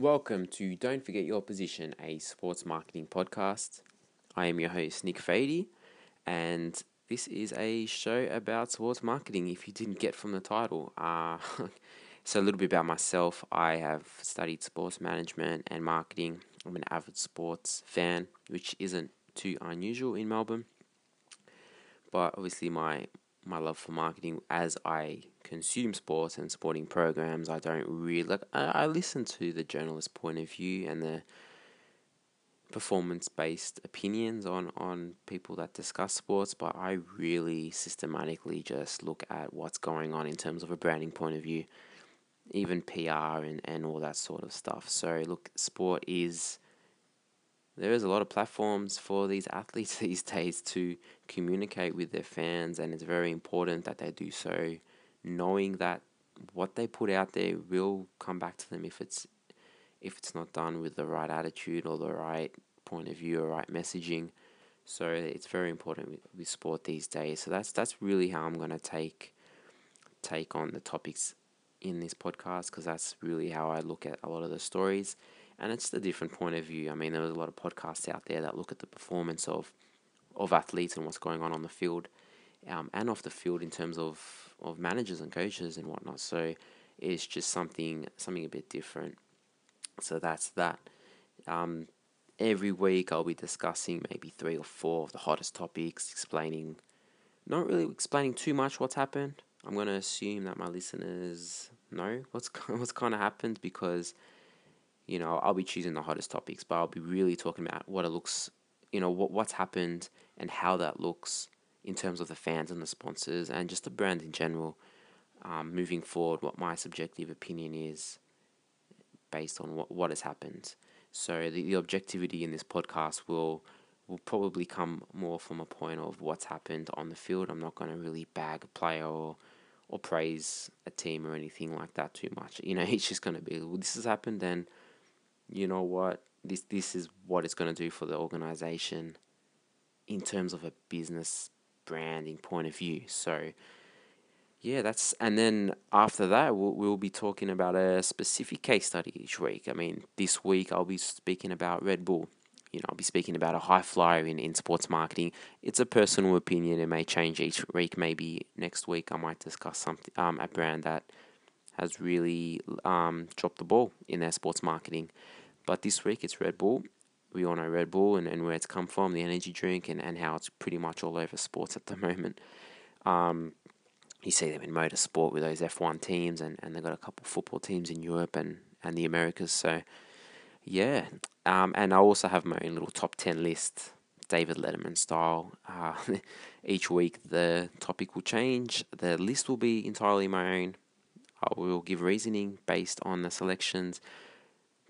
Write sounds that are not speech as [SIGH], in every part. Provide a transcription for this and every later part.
Welcome to Don't Forget Your Position, a sports marketing podcast. I am your host, Nick Fady, and this is a show about sports marketing. If you didn't get from the title, uh, [LAUGHS] so a little bit about myself. I have studied sports management and marketing. I'm an avid sports fan, which isn't too unusual in Melbourne. But obviously, my my love for marketing as I consume sports and sporting programs. I don't really like. I, I listen to the journalist point of view and the performance based opinions on on people that discuss sports, but I really systematically just look at what's going on in terms of a branding point of view, even PR and and all that sort of stuff. So look, sport is there is a lot of platforms for these [LAUGHS] athletes these days to communicate with their fans, and it's very important that they do so, knowing that what they put out there will come back to them if it's if it's not done with the right attitude or the right point of view or right messaging. So it's very important with, with sport these days. So that's that's really how I'm gonna take take on the topics in this podcast because that's really how I look at a lot of the stories and it's a different point of view. I mean, there was a lot of podcasts out there that look at the performance of of athletes and what's going on on the field, um, and off the field in terms of of managers and coaches and whatnot. So it's just something something a bit different. So that's that. Um, every week I'll be discussing maybe three or four of the hottest topics, explaining, not really explaining too much what's happened. I'm gonna assume that my listeners know what's [LAUGHS] what's kind of happened because you know, I'll be choosing the hottest topics, but I'll be really talking about what it looks, you know, what what's happened and how that looks in terms of the fans and the sponsors and just the brand in general. Um, moving forward, what my subjective opinion is based on what what has happened. So the, the objectivity in this podcast will will probably come more from a point of what's happened on the field. I'm not going to really bag a player or or praise a team or anything like that too much. You know, [LAUGHS] it's just going to be well, this has happened, then you know what, this this is what it's going to do for the organization in terms of a business branding point of view. So yeah, that's and then after that we'll we'll be talking about a specific case study each week. I mean, this week I'll be speaking about Red Bull. You know, I'll be speaking about a high flyer in, in sports marketing. It's a personal opinion. It may change each week. Maybe next week I might discuss something um a brand that has really um dropped the ball in their sports marketing. But this week it's Red Bull. We all know Red Bull and, and where it's come from, the energy drink, and, and how it's pretty much all over sports at the [LAUGHS] moment. Um, you see them in motorsport with those F1 teams, and, and they've got a couple of football teams in Europe and, and the Americas. So, yeah. Um, and I also have my own little top 10 list, David Letterman style. Uh, [LAUGHS] each week the topic will change, the list will be entirely my own. I will give reasoning based on the selections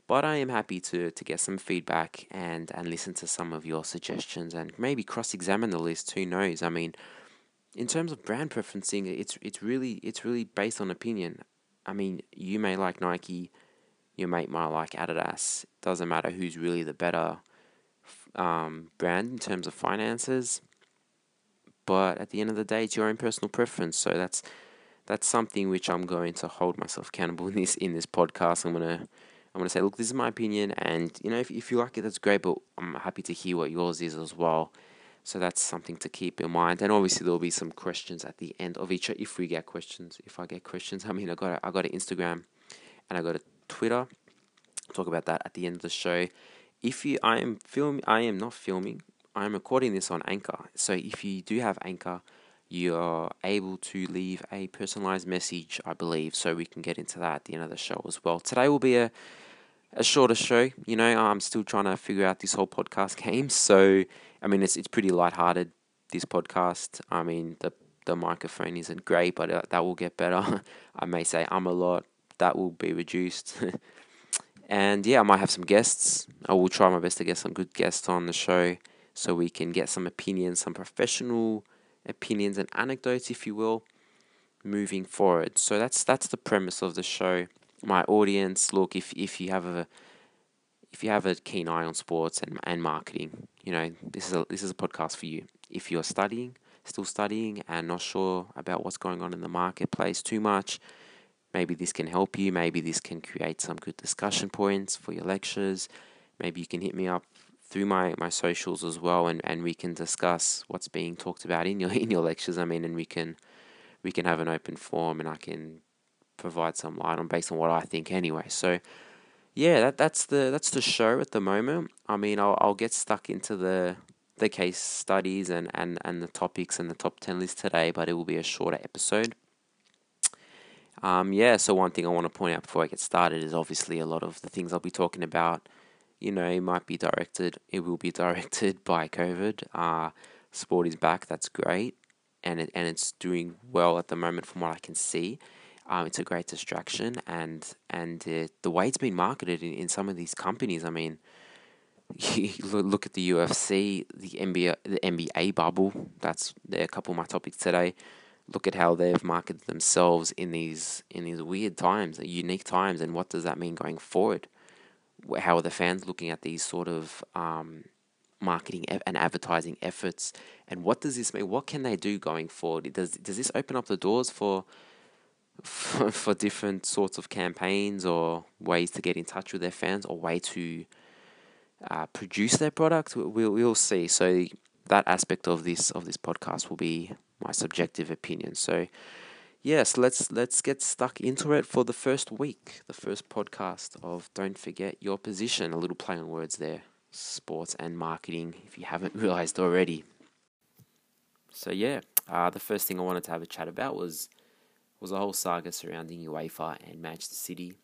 but I am happy to, to get some feedback and, and listen to some of your suggestions and maybe cross examine the list. Who knows? I mean, in terms of brand preferencing, it's it's really it's really based on opinion. I mean, you may like Nike, your mate might like Adidas. It Doesn't matter who's really the better um, brand in terms of finances. But at the end of the day, it's your own personal preference. So that's that's something which I'm going to hold myself accountable in this in this podcast. I'm gonna I'm going to say, look, this is my opinion, and you know, if if you like it, that's great. But I'm happy to hear what yours is as well. So that's something to keep in mind. And obviously, there'll be some questions at the end of each. If we get questions, if I get questions, [LAUGHS] I mean, I got a, I got an Instagram, and I got a Twitter. Talk about that at the end of the show. If you, I am film, I am not filming. I am recording this on Anchor. So if you do have Anchor, you're able to leave a personalized message, I believe. So we can get into that at the end of the show as well. Today will be a a shorter show. You know, I'm still trying to figure out this whole podcast [LAUGHS] game. So, I mean, it's it's pretty lighthearted. This podcast. I mean, the the microphone isn't great, but uh, that will get better. [LAUGHS] I may say I'm a lot. That will be reduced. [LAUGHS] and yeah, I might have some guests. I will try my best to get some good guests on the show so we can get some opinions, some professional opinions and anecdotes, if you will, moving forward. So that's that's the premise of the show my audience, look, if if you have a if you have a keen eye on sports and, and marketing, you know, this is a this is a podcast for you. If you're studying, still studying and not sure about what's going on in the marketplace too much, maybe this can help you. Maybe this can create some good discussion points for your lectures. Maybe you can hit me up through my, my socials as well and, and we can discuss what's being talked about in your [LAUGHS] in your lectures. I mean and we can we can have an open forum and I can provide some light on based on what I think anyway. So yeah, that that's the that's the show at the moment. I mean I'll I'll get stuck into the the case studies and, and, and the topics and the top 10 list today, but it will be a shorter episode. Um, yeah, so one thing I want to point out before I get started is obviously a lot of the things I'll be talking about, you know, it might be directed, it will be [LAUGHS] directed by COVID. Uh, sport is back, that's great, and it, and it's doing well at the moment from what I can see. Um, it's a great distraction, and and it, the way it's been marketed in, in some of these companies, I mean, [LAUGHS] you look at the UFC, the NBA, the NBA bubble. That's a couple of my topics today. Look at how they've marketed themselves in these in these weird times, unique times, and what does that mean going forward? How are the fans looking at these sort of um, marketing and advertising efforts, and what does this mean? What can they do going forward? Does does this open up the doors for for, for different sorts of campaigns or ways to get in touch with their fans, or way to uh, produce their product. We'll we'll see. So that aspect of this of this podcast will be my subjective opinion. So yes, let's let's get stuck into it for the first week, the first podcast of Don't Forget Your Position. A little play on words there, sports and marketing. If you haven't [LAUGHS] realized already. So yeah, uh, the first thing I wanted to have a chat about was was a whole saga surrounding UEFA and Manchester City.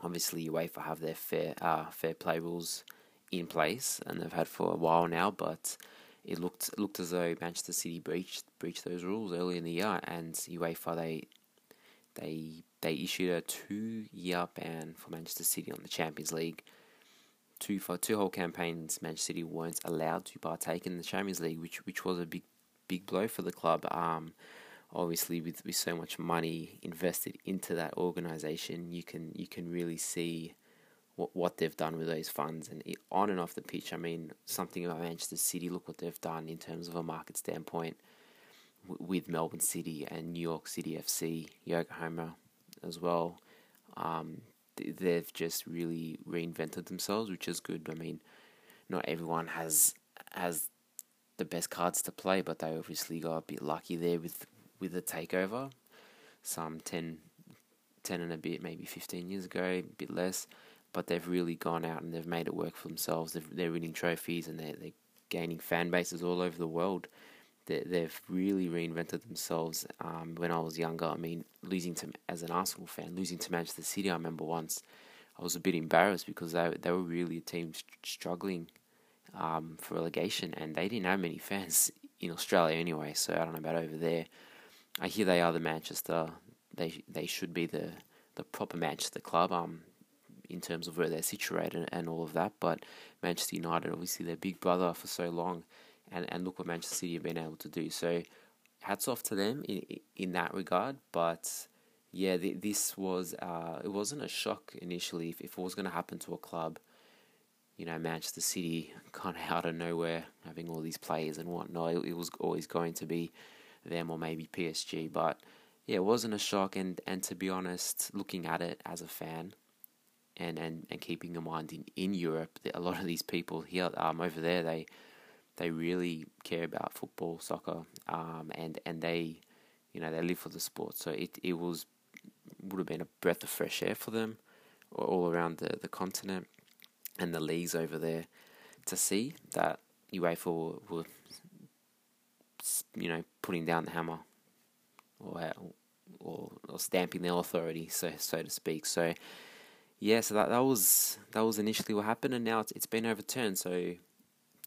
Obviously, UEFA have their fair uh, fair play rules in place, and they've had for a while now. But it looked looked as though Manchester City breached breached those rules early in the year, and UEFA they they they issued a two year ban for Manchester City on the Champions League. Two for two whole campaigns, Manchester City weren't allowed to partake in the Champions League, which which was a big big blow for the club. Um, obviously with, with so much money invested into that organization, you can you can really see what, what they've done with those funds and it, on and off the pitch. I mean, something about Manchester City. Look what they've done in terms of a market standpoint w- with Melbourne City and New York City FC, Yokohama as well. Um, they've just really reinvented themselves, which is good. I mean, not everyone has has the best cards to play, but they obviously got a bit lucky there with with a takeover. Some 10, 10 and a bit, maybe fifteen years ago, a bit less but they've really gone out and they've made it work for themselves. They've, they're winning trophies and they're, they're gaining fan bases all over the world. They, they've really reinvented themselves. Um, when I was younger, I mean, losing to as an Arsenal fan, losing to Manchester City, I remember once I was a bit embarrassed because they they were really a team struggling um, for relegation, and they didn't have many fans [LAUGHS] in Australia anyway. So I don't know about over there. I hear they are the Manchester. They they should be the the proper Manchester club. Um, in terms of where they're situated and all of that. But Manchester United, obviously, their big brother for so long, and, and look what Manchester City have been able to do. So, hats off to them in in that regard. But yeah, this was uh, it wasn't a shock initially. If, if it was going to happen to a club, you know, Manchester City [LAUGHS] kind of out of nowhere having all these players and whatnot, it, it was always going to be them or maybe PSG. But yeah, it wasn't a shock. And and to be honest, looking at it as a fan, and, and, and keeping in mind in, in Europe, a lot of these people here um, over there, they they really care about football, soccer, um, and and they, you know, they live for the sport. So it, it was would have been a breath of fresh air for them, all around the, the continent, and the leagues over there, to see that UEFA were, were you know, putting down the hammer, or or, or stamping their authority, so so to speak. So yeah, so that that was that was initially what happened, and now it's, it's been overturned. So,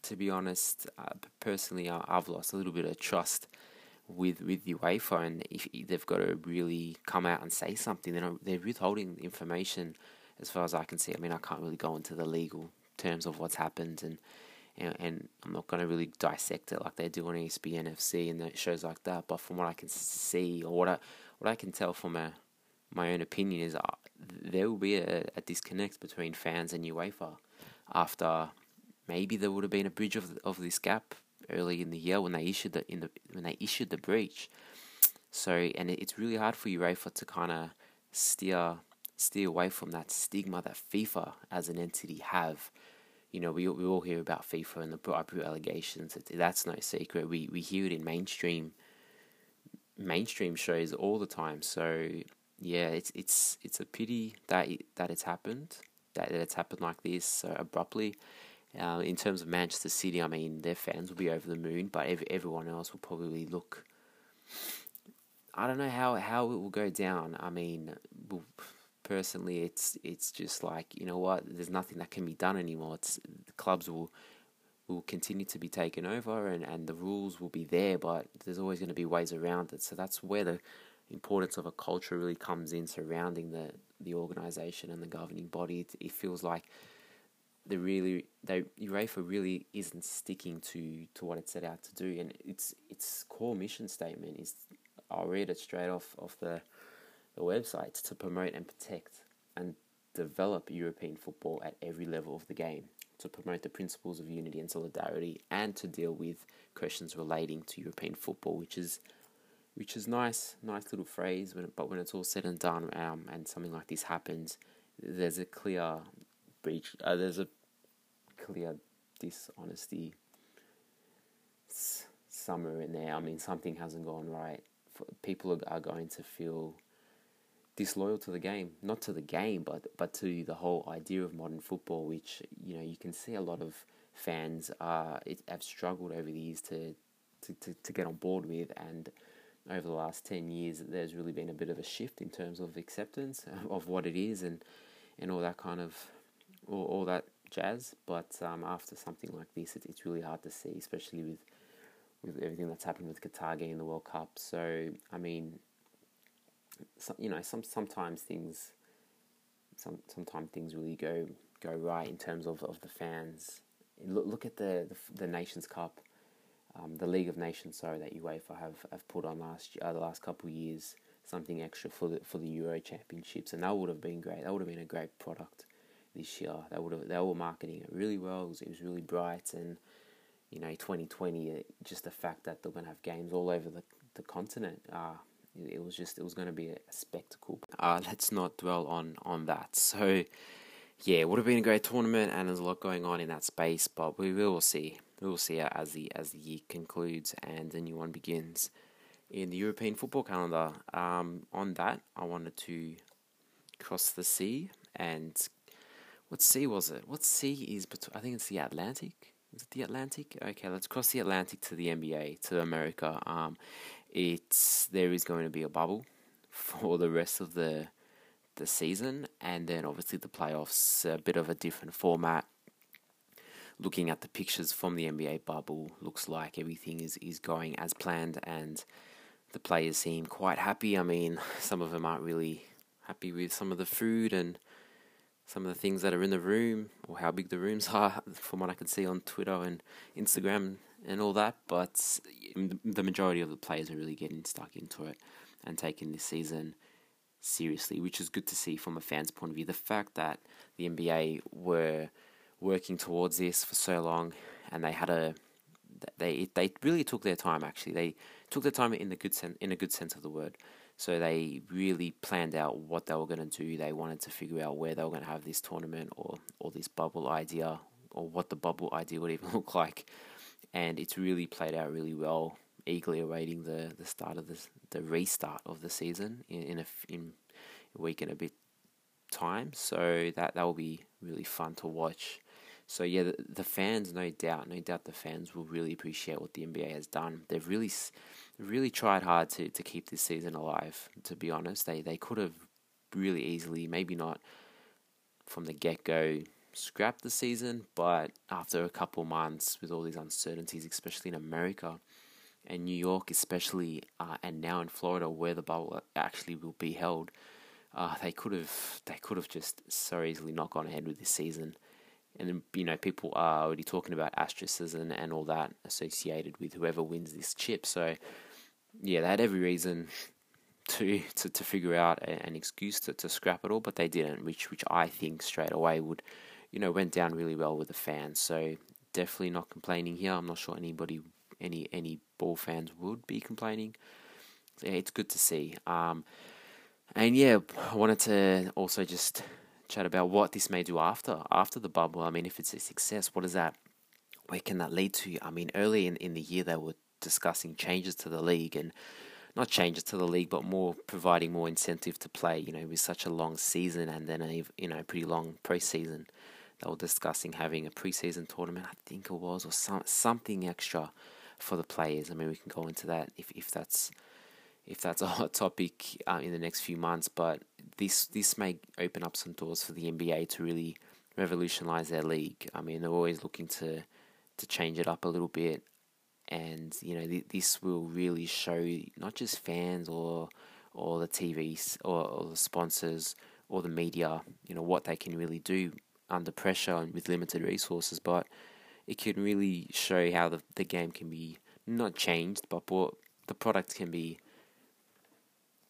to be honest, uh, personally, I, have lost a little bit of trust with with the UEFA, and if they've got to really come out and say something, they're they're withholding information, as far as I can see. I mean, I can't really go into the legal terms of what's happened, and and, and I'm not going to really dissect it like they do on ESPN FC and shows like that. But from what I can see, or what I what I can tell from a my own opinion is uh, there will be a, a, disconnect between fans and UEFA after maybe there would have been a bridge of of this gap early in the year when they issued the in the when they issued the breach. So and it's really hard for UEFA to kind of steer steer away from that stigma that FIFA as an entity have. You know, we we all hear about FIFA and the bribery allegations. That's no secret. We we hear it in mainstream mainstream shows all the time. So yeah, it's it's it's a pity that it, that it's happened that, that it's happened like this so abruptly. Uh, in terms of Manchester City, I mean, their fans will be over the moon, but every, everyone else will probably look. I don't know how, how it will go down. I mean, personally, it's it's just like you know what, there's nothing that can be done anymore. It's the clubs will will continue to be taken over, and, and the rules will be there, but there's always going to be ways around it. So that's where the importance of a culture really comes in surrounding the the organization and the governing body. It, it feels like the really they UEFA really isn't sticking to, to what it set out to do, and its its core mission statement is I'll read it straight off off the the website to promote and protect and develop European football at every level of the game, to promote the principles of unity and solidarity, and to deal with questions relating to European football, which is which is nice, nice little phrase. When but when it's all said and done, um, and something like this happens, there's a clear breach. Uh, there's a clear dishonesty somewhere in there. I mean, something hasn't gone right. People are going to feel disloyal to the game, not to the game, but but to the whole idea of modern football, which you know you can see a lot of fans uh, have struggled over the years to, to, to, to get on board with, and over the last 10 years, there's really been a bit of a shift in terms of acceptance [LAUGHS] of what it is and, and all that kind of, all, all that jazz. But um, after something like this, it, it's really hard to see, especially with, with everything that's happened with Qatar getting the World Cup. So, I mean, some, you know, some sometimes things, some sometimes things really go go right in terms of, of the fans. Look, look at the, the the Nations Cup um, the League of Nations, sorry, that UEFA have, have put on last uh, the last couple of years, something extra for the for the Euro Championships, and that would have been great. That would have been a great product this year. That would have they were marketing it really well. It was, it was really bright, and you know, twenty twenty, uh, just the fact that they're going to have games all over the the continent. Uh, it, was just it was going to be a, spectacle. Uh, let's not dwell on on that. So yeah, it would have been a great tournament, and there's a lot going on in that space, but we will see we will see as the as the year concludes and the new one begins in the European football calendar. Um, on that, I wanted to cross the sea and what sea was it? What sea is between? I think it's the Atlantic. Is it the Atlantic? Okay, let's cross the Atlantic to the NBA to America. Um, it's there is going to be a bubble for the rest of the the season, and then obviously the playoffs, a bit of a different format looking at the pictures from the NBA bubble, looks like everything is, is going as planned, and the players seem quite happy. I mean, [LAUGHS] some of them aren't really happy with some of the food and some of the things that are in the room or how big the rooms [LAUGHS] are, from what I can see on Twitter and Instagram and all that. But the majority of the players are really getting stuck into it and taking this season seriously, which is good to see from a fan's point of view. The fact that the NBA were working towards this for so long, and they had a they they really took their time. Actually, they took their time in the good sense in a good sense of the word. So they really planned out what they were going to do. They wanted to figure out where they were going to have this tournament or or this bubble idea or what the bubble idea would even [LAUGHS] look like, and it's really played out really well. Eagerly awaiting the, the start of the the restart of the season in in a, in a week and a bit time. So that that will be really fun to watch. So yeah, the, the, fans, no doubt, no doubt, the fans will really appreciate what the NBA has done. They've really, really tried hard to, to keep this season alive. To be honest, they they could have really easily, maybe not from the get go, scrapped the season, but after a couple months with all these uncertainties, especially in America and New York, especially, uh, and now in Florida, where the bubble actually will be held, uh, they could have they could have just so easily not gone ahead with this season and you know people are already talking about asterisks and, all that associated with whoever wins this chip. So yeah, they had every reason [LAUGHS] to to, to figure out an excuse to, to scrap it all, but they didn't, which which I think straight away would you know went down really well with the fans. So definitely not complaining here. I'm not sure anybody any any ball fans would be complaining. Yeah, it's good to see. Um, And yeah, I wanted to also just chat about what this may do after after the bubble. I mean, if it's a success, what is that where can that lead to? I mean, early in, in the year they were discussing changes to the league and not changes to the league, but more providing more incentive to play. You know, with such a long season and then a you know pretty long preseason, they were discussing having a preseason tournament. I think it was or some something extra for the players. I mean, we can go into that if if that's if that's [LAUGHS] a hot topic uh, in the next few months. But this this may open up some doors for the NBA to really revolutionize their league. I mean, they're always looking to to change it up a little bit and you know th- this will really show not just fans or or the TVs or, or the sponsors or the media, you know what they can really do under pressure and with limited resources, but it can really show how the the game can be not changed, but brought, the product can be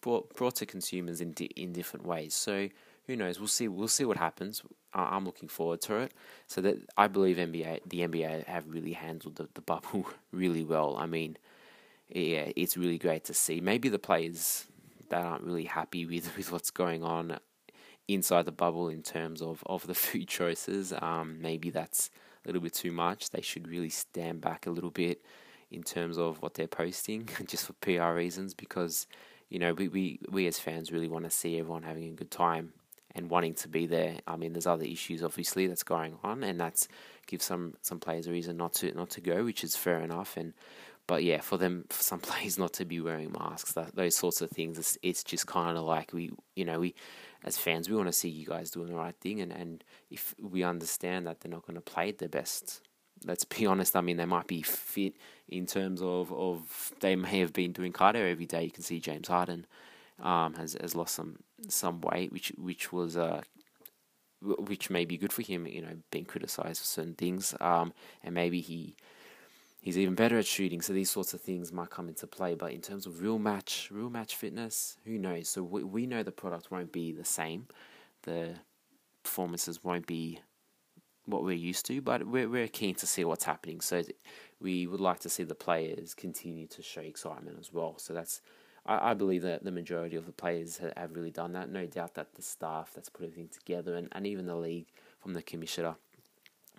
brought brought to consumers in di- in different ways. So who knows? We'll see. We'll see what happens. I'm looking forward to it. So that I believe NBA, the NBA have really handled the, the bubble [LAUGHS] really well. I mean, yeah, it's really great to see. Maybe the players that aren't really happy with, [LAUGHS] with what's going on inside the bubble in terms of, of the [LAUGHS] food choices. Um, maybe that's a little bit too much. They should really stand back a little bit in terms of what they're posting, [LAUGHS] just for PR reasons, because you know we, we, we as fans really want to see everyone having a good time and wanting to be there. I mean, there's other issues obviously that's going on, and that's gives some some players a reason not to not to go, which is fair enough. And but yeah, for them, [LAUGHS] for some players not to be wearing masks, that those sorts of things, it's, it's just kind of like we, you know, we as fans, we want to see you guys doing the right thing, and and if we understand that they're not going to play at their best. Let's be [LAUGHS] honest. I mean, they might be fit in terms of, of they may have been doing cardio every day. You can see James Harden um, has has lost some some weight, which which was uh, which may be good for him. You know, being criticized for certain things, um, and maybe he he's even better at shooting. So these sorts of things might come into play. But in terms of real match, real match fitness, who knows? So we we know the product won't be the same. The performances won't be what we're used to, but we're we're keen to see what's happening. So we would like to see the players continue to show excitement as well. So that's I, I believe that the majority of the players have really done that. No doubt that the staff that's put everything together and, and even the league from the commissioner,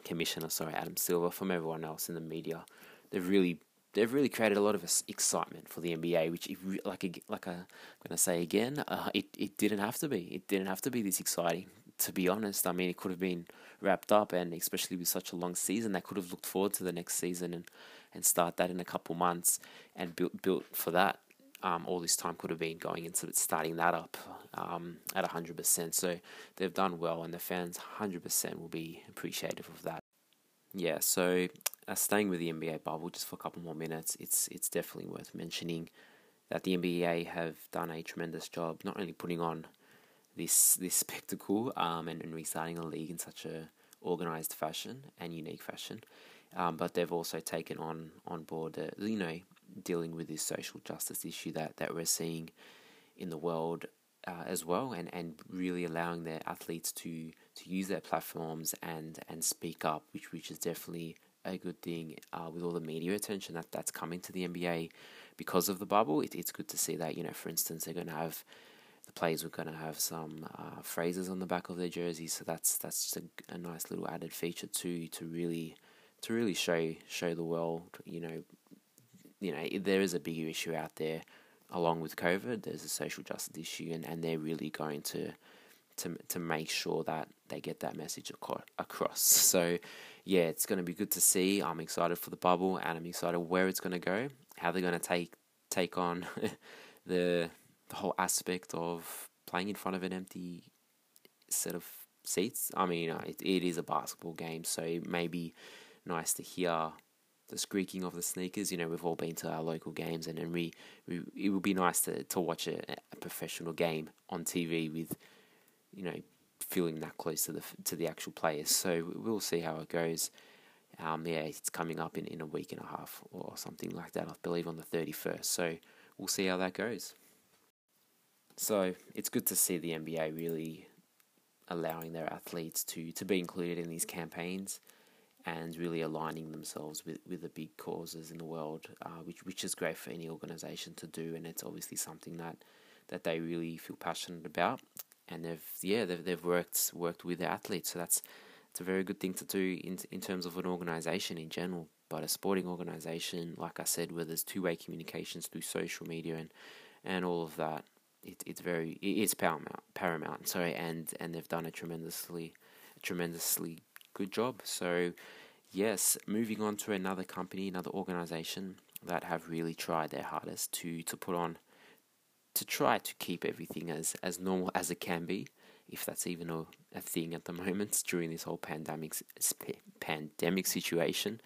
commissioner, sorry, Adam Silver, from everyone else in the media, they've really they've really created a lot of excitement for the NBA, which like like I'm gonna say again, uh, it it didn't have to be. It didn't have to be this exciting. To be honest, I mean, it could have been wrapped up, and especially with such a long season, they could have looked forward to the next season and and start that in a couple months and built built for that um, all this time could have been going into starting that up um, at 100%. So they've done well, and the fans 100% will be appreciative of that. Yeah, so uh, staying with the NBA bubble just for a couple more minutes, it's it's definitely worth mentioning that the NBA have done a tremendous job, not only putting on this this [LAUGHS] spectacle um, and, and restarting a league in such a organized fashion and unique fashion, um, but they've also taken on on board, uh, you know, dealing with this social justice issue that, that we're seeing in the world uh, as well, and, and really allowing their athletes to, to use their platforms and, and speak up, which which is definitely a good thing uh, with all the media attention that, that's coming to the NBA because of the bubble. It, it's good to see that, you know, for instance, they're going to have the players are going to have some uh, phrases on the back of their jerseys, so that's that's just a, a nice little added feature too to really to really show show the world, you know, you know, there is a bigger issue out there along with COVID. There's a social justice issue, and, and they're really going to to to make sure that they get that message across. [LAUGHS] So, yeah, it's going to be good to see. I'm excited for the bubble, and I'm excited where it's going to go, how they're going to take take on [LAUGHS] the the whole aspect of playing in front of an empty set of seats. I mean, uh, it, it is a basketball game, so it may be nice to hear the squeaking of the sneakers. You know, we've all been to our local games, and, and we, we it would be nice to, to watch a, a professional game on TV with, you know, feeling that close to the to the actual players. So we'll see how it goes. Um, yeah, it's coming up in, in a week and a half or something like that. I believe on the thirty first. So we'll see how that goes. So it's good to see the NBA really allowing their athletes to to be included in these campaigns and really aligning themselves with, with the big causes in the world, uh, which which is great for any organization to do, and it's obviously something that that they really feel passionate about, and they've yeah they've they've worked worked with the athletes. So that's it's a very good thing to do in in terms of an organization in general. But a sporting organization, like I said, where there's two way communications through social media and and all of that, it, it's very it's paramount paramount. Sorry, and and they've done a tremendously tremendously good job. So yes, moving on to another company, another organization that have really tried their hardest to to put on to try to keep everything as as normal as it can be, if that's even a, a thing at the [LAUGHS] moment during this whole pandemic pandemic situation,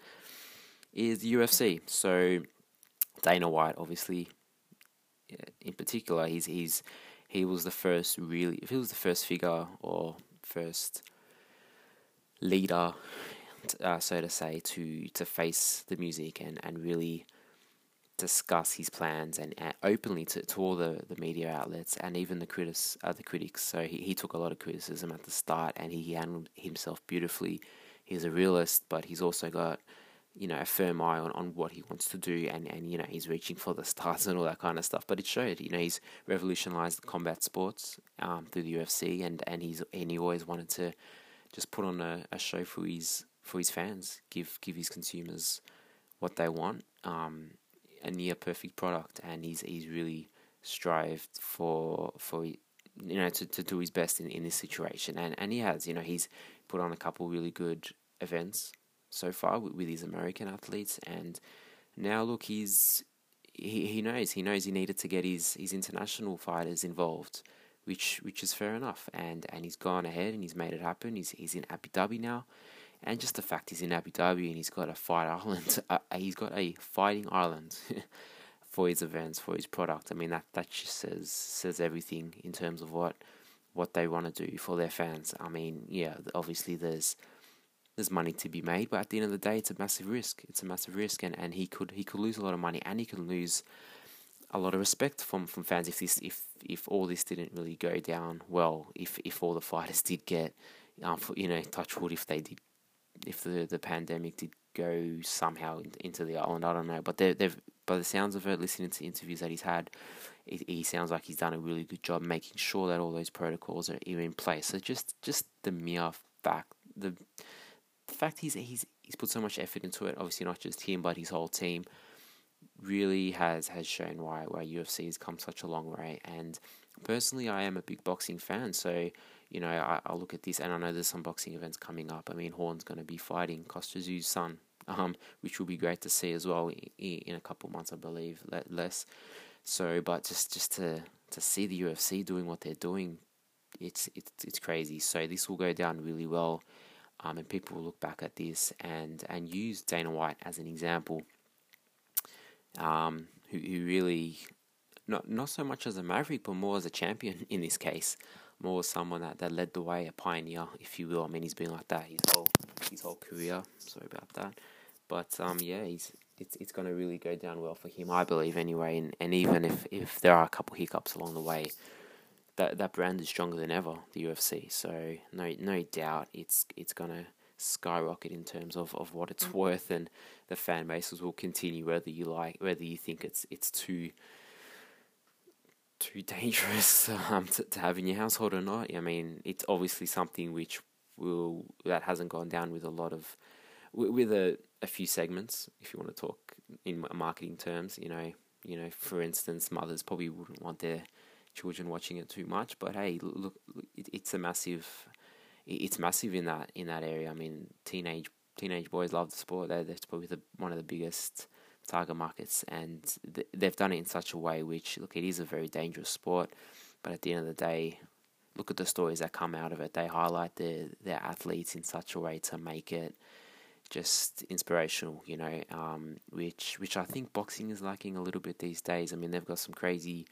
is the UFC. So Dana White, obviously, in particular, he's he's he was the first really, he was the first figure or first leader, uh, so to say, to to face the music and and really discuss his plans and, openly to, to all the, the media outlets and even the critics uh, the critics. So he, he took a lot of criticism at the start and he handled himself beautifully. He's a realist, but he's also got you know a firm eye on, on what he wants to do and, and you know he's reaching for the stars [LAUGHS] and all that kind of stuff. But it showed you know he's revolutionized combat sports um, through the UFC and, and he's and he always wanted to just put on a, a show for his for his fans, give give his consumers what they want. Um, a near perfect product, and he's he's really strived for for you know to, to do his best in, in this situation, and and he has you know he's put on a couple really good events so far with, with his American athletes, and now look he's he, he knows he knows he needed to get his, his international fighters involved, which which is fair enough, and and he's gone ahead and he's made it happen. He's he's in Abu Dhabi now, and just the fact he's in Abu Dhabi and he's got a fight island, [LAUGHS] uh, he's got a fighting island [LAUGHS] for his events, for his product. I mean that that just says says everything in terms of what what they want to do for their fans. I mean, yeah, obviously there's there's money to be made, but at the end of the day, it's a massive risk. It's a massive risk, and, and he could he could lose a lot of money, and he could lose a lot of respect from, from fans if this if if all this didn't really go down well. If if all the fighters did get, um, for, you know, touch wood, if they did if the the pandemic did go somehow into the island, I don't know. But they they've by the sounds of it, listening to interviews that he's had, it, he sounds like he's done a really good job making sure that all those protocols are in place. So just just the mere fact the, the fact he's he's he's put so much effort into it. Obviously, not just him, but his whole team really has has shown why why UFC has come such a long way. And personally, I am a big boxing fan, so you know, I, I look at this and I know there's some boxing events coming up. I mean, Horn's going to be fighting Kostya's son, um, which will be great to see as well in, in a couple months, I believe, less. So, but just just to to see the UFC doing what they're doing, it's it's it's crazy. So this will go down really well, um, and people will look back at this and and use Dana White as an example. Um, who who really not not so much as a maverick, but more as a champion [LAUGHS] in this case more someone that, that led the way, a pioneer, if you will. I mean, he's been like that his whole his whole career. Sorry about that, but um, yeah, he's it's it's going to really go down well for him, I believe, anyway. And and even if if there are a couple hiccups along the way, that that brand is stronger than ever, the UFC. So no no doubt, it's it's going to skyrocket in terms of, of what it's mm-hmm. worth, and the fan bases will continue whether you like whether you think it's it's too too [LAUGHS] dangerous um, to, to have in your household or not. I mean, it's obviously something which will that hasn't gone down with a lot of with a, a few segments. If you want to talk in marketing terms, you know, you know, for instance, mothers probably wouldn't want their children watching it too much. But hey, look, it, it's a massive, it's massive in that in that area. I mean, teenage teenage boys love the sport. They're, that's probably the, one of the biggest target markets, and th- they've done it in such a way which look, it is a very dangerous sport, but at the end of the day, look at the stories that come out of it. They highlight their their athletes in such a way to make it just inspirational, you know, um, which which I think boxing is lacking a little bit these days. I mean, they've got some crazy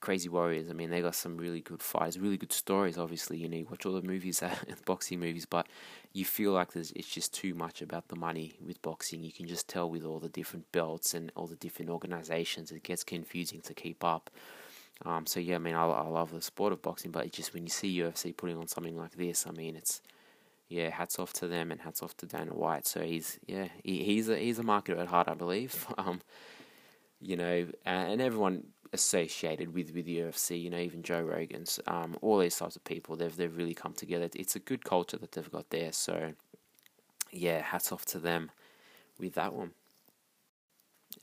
crazy warriors. I mean, they got some really good fights, really good stories. Obviously, you know, you watch all the movies, [LAUGHS] uh, boxing movies, but you feel like there's it's just too much about the money with boxing. You can just tell with all the different belts and all the different organizations, it gets confusing to keep up. Um, so yeah, I mean, I, I love the sport of boxing, but it's just when you see UFC putting on something like this, I mean, it's yeah, hats off to them and hats off to Dana White. So he's yeah, he, he's a he's a marketer at heart, I believe. [LAUGHS] Um, you know, and everyone associated with with the UFC. You know, even Joe Rogan's, um, all these types of people. They've they've really come together. It's a good culture that they've got there. So, yeah, hats off to them with that one.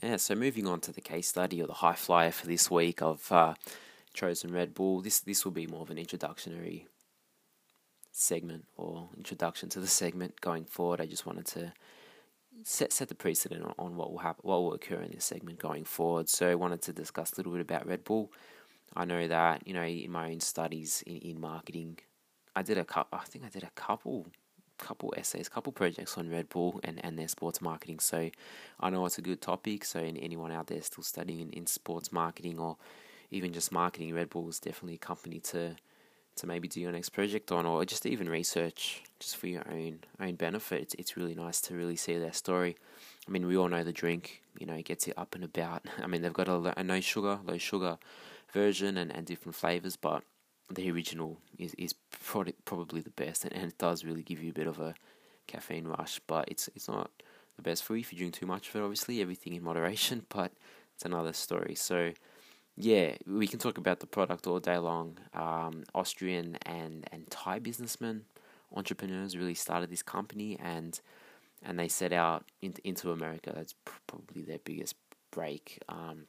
Yeah, so moving on to the case study or the high flyer for this week, I've uh, chosen Red Bull. This this will be more of an introductory segment or introduction to the segment going forward. I just wanted to set set the precedent on, on what will happen, what will occur in this segment going forward. So I wanted to discuss a little bit about Red Bull. I know that you know in my own studies in, in marketing, I did a couple. I think I did a couple couple essays, couple projects on Red Bull and, and their sports marketing. So I know it's a good topic. So in anyone out there still studying in, in sports marketing or even just marketing, Red Bull is definitely a company to to maybe do your next project on, or just even research just for your own own benefit. It's it's really nice to really see their story. I mean, we all know the drink, you know, it gets you up and about. [LAUGHS] I mean, they've got a, a no sugar, low sugar version and, and different flavors, but the original is is probably the best, and, and it does really give you a bit of a caffeine rush. But it's it's not the best for you if you drink too much of it. Obviously, everything in moderation, [LAUGHS] but it's another story. So yeah, we can talk about the product all day long. Um, Austrian and, and Thai businessmen, entrepreneurs really started this company and and they set out in, into America. That's probably their biggest break. Um,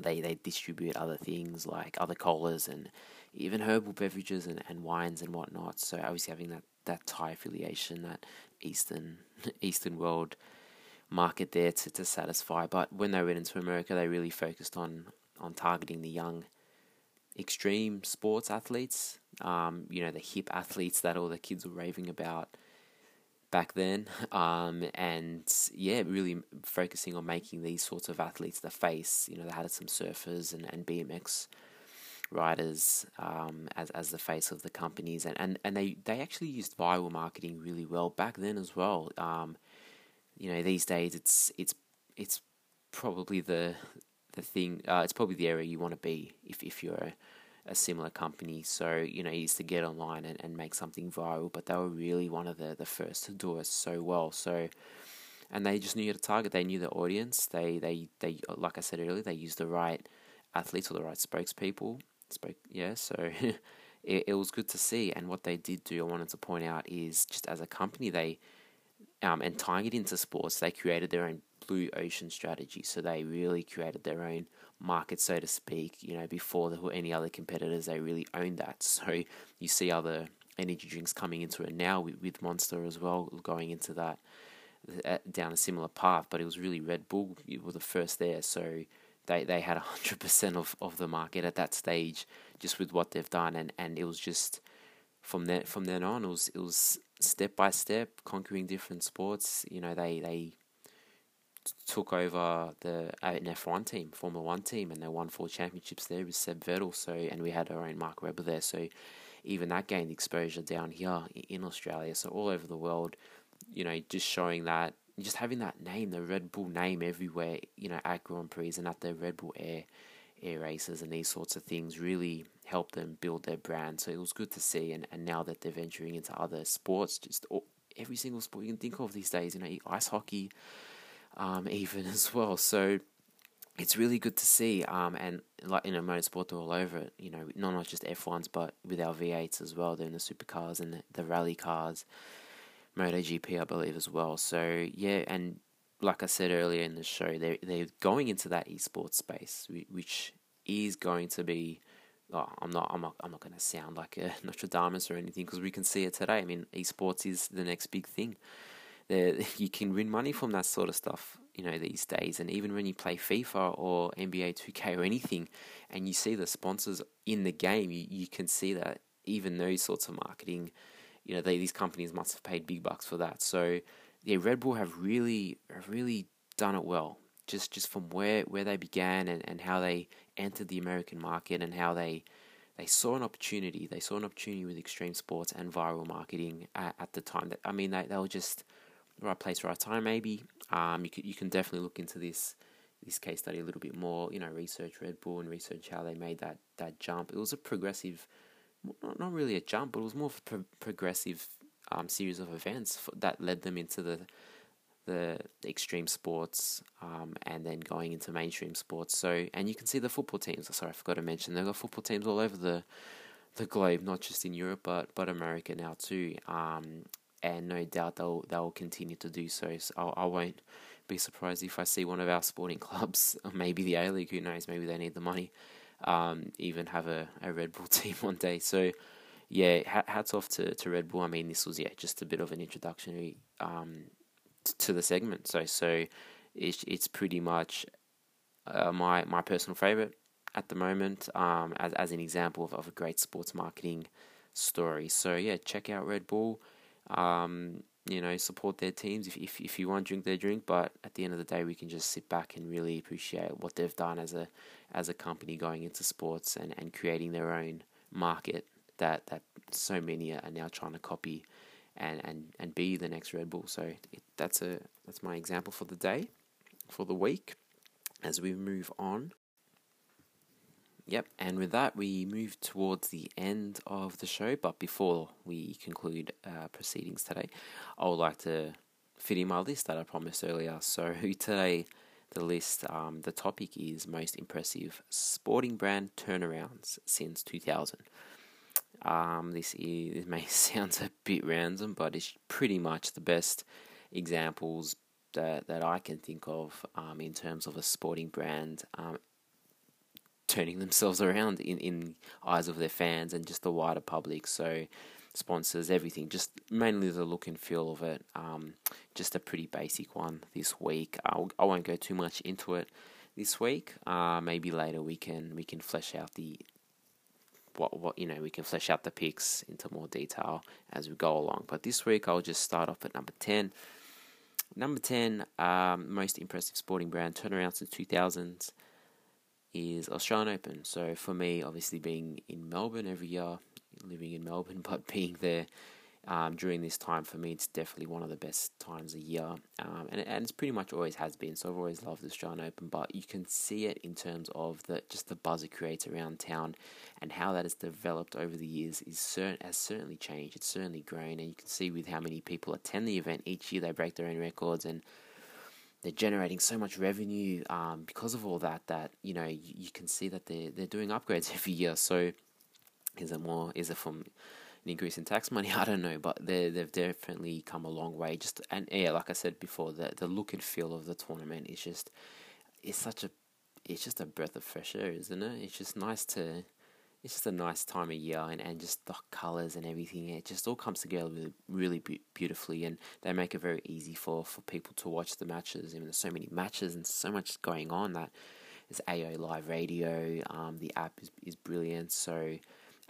they they distribute other things like other colas and even herbal beverages and, and wines and whatnot. So obviously having that, that Thai affiliation, that Eastern [LAUGHS] Eastern world market there to, to satisfy. But when they went into America, they really focused on on targeting the young extreme sports athletes, um, you know, the hip athletes that all the kids were raving about back then. [LAUGHS] Um, and yeah, really focusing on making these sorts of athletes the face. You know, they had some surfers and, and BMX riders um, as as the face of the companies, and, and, and they, they actually used viral marketing really well back then as well. Um, you know, these days it's it's it's probably the the thing. Uh, it's probably the area you want to be if if you're a, a similar company. So you know, is to get online and, and make something viral. But they were really one of the the first to do it so well. So. And they just knew how to target. They knew the audience. They, they, they, like I said earlier, they used the right athletes or the right spokespeople. Spoke, yeah. So [LAUGHS] it, it was good to see. And what they did do, I wanted to point out, is just as a company, they um, and tying it into sports, they created their own blue ocean strategy. So they really created their own market, so to speak. You know, before there were any other competitors, they really owned that. [LAUGHS] So you see other energy drinks coming into it now with, Monster as well, going into that uh, down a similar path. But it was really Red Bull were the first there. So they they had hundred percent of of the market at that stage, just with what they've done, and and it was just from then from then on, it was it was step by step conquering different sports. You know, they they took over the an F one team, Formula One team, and they won four championships there with Seb Vettel. So, and we had our own Mark Webber there. So, even that gained exposure down here in Australia. So, all over the world, you know, just showing that, just having that name, the Red Bull name everywhere, you know, at Grand Prix and at the Red Bull Air air races and these sorts of things really helped them build their brand. So it was good to see. And, and now that they're venturing into other sports, just all, every single sport you can think of these days, you know, ice hockey, um, [LAUGHS] even as well. So it's really good to see. Um, and like you know, motorsport all over it. You know, not not just F ones, but with our V eights as well. In the supercars and the, the rally cars, MotoGP, I believe as well. So yeah, and like I said earlier in the show, they they're going into that esports space, which is going to be. Oh, I'm not. I'm not. I'm not going to sound like a [LAUGHS] Nostradamus or anything because we can see it today. I mean, esports is the next big thing. [LAUGHS] You can win money from that sort of stuff, you know, these days. And even when you play FIFA or NBA 2K or anything, and you see the sponsors in the game, you, you can see that even those sorts of marketing, you know, they, these companies must have paid big bucks for that. So yeah, Red Bull have really really done it well. Just just from where, where they began and, and how they entered the American market and how they they saw an opportunity. They saw an opportunity with extreme sports and viral marketing at, at the time. That I mean, they they were just right place, right time. Maybe um, you could, you can definitely look into this this case study a little bit more. You know, research Red Bull and research how they made that that jump. It was a progressive, not not really a jump, but it was more of a pro- progressive um, series of events that led them into the the extreme sports um, and then going into mainstream sports. So, and you can see the football teams. Sorry, I forgot to mention they've got football teams all over the the globe, not just in Europe, but but America now too. Um, and no doubt they'll they'll continue to do so. So I, I won't be surprised if I see one of our sporting [LAUGHS] clubs, maybe the A League. Who knows? Maybe they need the money. Um, even have a, a Red Bull [LAUGHS] team one day. So yeah, hats off to, to Red Bull. I mean, this was yeah just a bit of an introductory um, to the segment. So so it's it's pretty much uh, my my personal favorite at the moment um, as as an example of, of a great sports marketing story. So yeah, check out Red Bull. Um, you know, support their teams if, if if you want to drink their drink. But at the end of the day, we can just sit back and really appreciate what they've done as a as a company going into sports and, and creating their own market that that so many are now trying to copy and, and, and be the next Red Bull. So it, that's a that's my example for the day, for the week. As we move on. Yep, and with that we move towards the end of the show. But before we conclude uh, proceedings today, I would like to fit in my list that I promised earlier. So [LAUGHS] today, the list, um, the topic is most impressive sporting brand turnarounds since 2000. Um, this is this may [LAUGHS] sound a bit random, but it's pretty much the best examples that that I can think of um, in terms of a sporting brand um, turning themselves around in in eyes of their fans and just the wider public. So sponsors, everything, just mainly the look and feel of it. Um, just a pretty basic one this week. I'll, I won't go too much into it this week. Uh, maybe later we can we can flesh out the what what you know we can flesh out the picks into more detail as we go along. But this week I'll just start off at number ten. Number ten, um, most impressive sporting brand turnaround since two thousands is Australian Open. So for me, obviously being in Melbourne every year, living in Melbourne, [LAUGHS] but being there um, during this time for me, it's definitely one of the best times a year, um, and and it's pretty much always has been. So I've always loved the Australian Open, but you can see it in terms of the just the buzz it creates around town, and how that has developed over the years is certain has certainly changed. It's certainly grown, and you can see with how many people attend the event each year, they break their own records and. They're generating so much revenue um, because of all that. That you know you, you can see that they're they're doing upgrades [LAUGHS] every year. So is it more? Is it from an increase in tax money. [LAUGHS] I don't know, but they they've definitely come a long way. Just and yeah, like I said before, the the look and feel of the tournament is just it's such a it's just a breath of fresh air, isn't it? It's just nice to it's just a nice time of year and, and just the colors and everything it just all comes together really, really beautifully and they make it very easy for, for people to watch the matches. I mean there's so many matches and so much going on that there's AO live radio um, the app is, is brilliant. So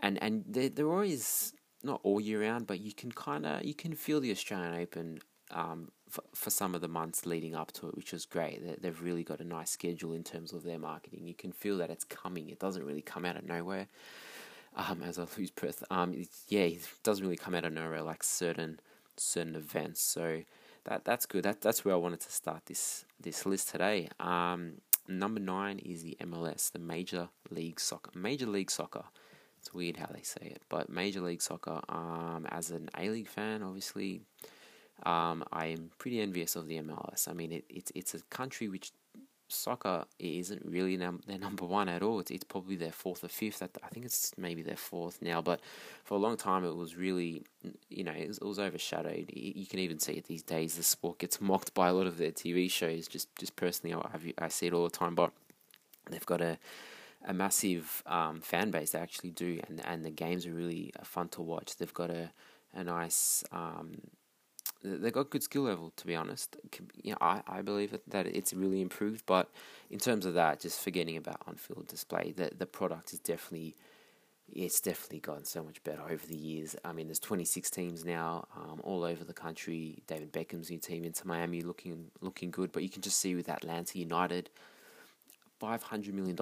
and and they're, they're always not all year round, but you can kind of you can feel the Australian Open um, for, some of the months leading up to it, which is great. They, they've really got a nice schedule in terms of their marketing. You can feel that it's coming. It doesn't really come out of nowhere. Um, as I lose breath, um, yeah, it doesn't really come out of nowhere like certain certain events. So that that's good. That that's where I wanted to start this this list today. Um, number nine is the MLS, the Major League Soccer. Major League Soccer. It's weird how they say it, but Major League Soccer. Um, as an A League fan, obviously, um, I am pretty envious of the MLS. I mean, it, it's it's a country which soccer isn't really num- their [LAUGHS] number one at all. It's, it's probably their fourth or fifth. I think it's maybe their fourth now, but for a long time it was really, you know, it was, it was overshadowed. You can even see it these days. The sport gets mocked by a lot of their TV shows. Just just personally, I, I see it all the time, but they've got a a massive um, fan base. They actually do, and and the games are really uh, fun to watch. They've got a a nice. Um, they've got good skill level, to be honest. You know, I, I believe that it's really improved, but in terms of that, just forgetting about on field display, the the product is definitely it's definitely gotten so much better over the years. I mean, there's 26 teams now, um, all over the country. David Beckham's new team into Miami looking looking good, but you can just see with Atlanta United, $500 million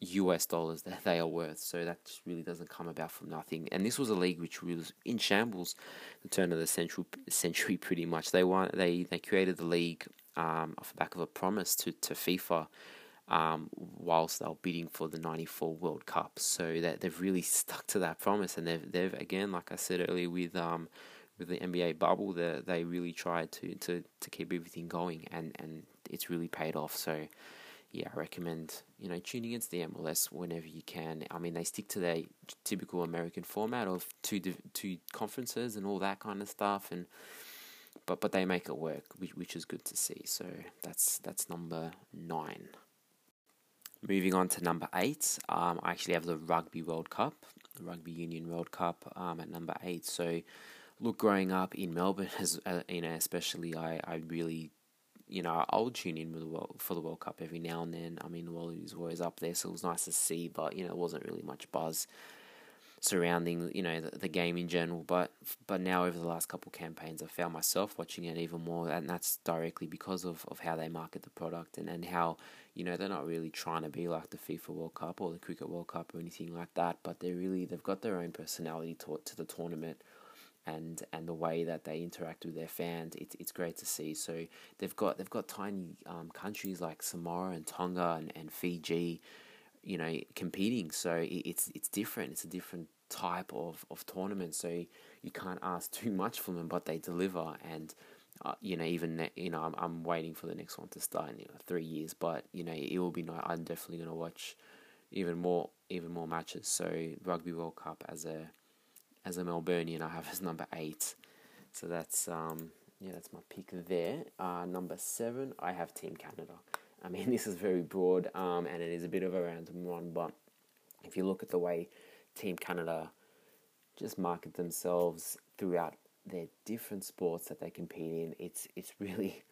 US dollars that they are worth. So that just really doesn't come about from nothing. And this was a league which was in shambles the turn of the century, century [LAUGHS] pretty much. They won, they, they created the league um, off the back of a promise to, to FIFA um, whilst they were bidding for the 94 World Cup. So that they've really [LAUGHS] stuck to that promise. And they've, they've again, like I said earlier, with um, with the NBA bubble, the, they really tried to, to, to keep everything going, and, and it's really paid off. So, yeah, I recommend you know tuning into the MLS whenever you can. I mean, they stick to their typical American format of two two conferences and all that kind of stuff, and but but they make it work, which which is good to see. So that's that's number nine. Moving on to number eight, um, I actually have the Rugby World Cup, the Rugby Union World Cup, um, at number eight. So, look, growing up in Melbourne, [LAUGHS] as uh, you know, especially, I, I really, you know, I'll tune in the world, for the World Cup every now and then. I mean, the Wallabies were always up there, so it was nice to see, but you know, it wasn't really much buzz surrounding you know the, the game in general. But but now over the last couple campaigns, I've found myself watching it even more, and that's directly because of, of how they market the product and, and how you know they're not really trying to be like the FIFA World Cup or the Cricket World Cup or anything like that. But they're really they've got their own personality to to the tournament. And, and the way that they interact with their fans, it's it's great to see. So they've got they've got tiny um, countries like Samoa and Tonga and, and Fiji, you know, competing. So it's it's different. It's a different type of, of tournament. So you can't ask [LAUGHS] too much from them, but they deliver. And uh, you know, even ne- you know, I'm I'm waiting for the next one to start in you know, three years. But you know, it will be nice. I'm definitely gonna watch even more even more matches. So Rugby World Cup as a as a Melburnian, I have as number eight. So that's um yeah, that's my pick there. Uh, number seven, I have Team Canada. I mean, [LAUGHS] this is very broad, um, and it is a bit of a random one, but if you look at the way Team Canada just market themselves throughout their different sports that they compete in. It's it's really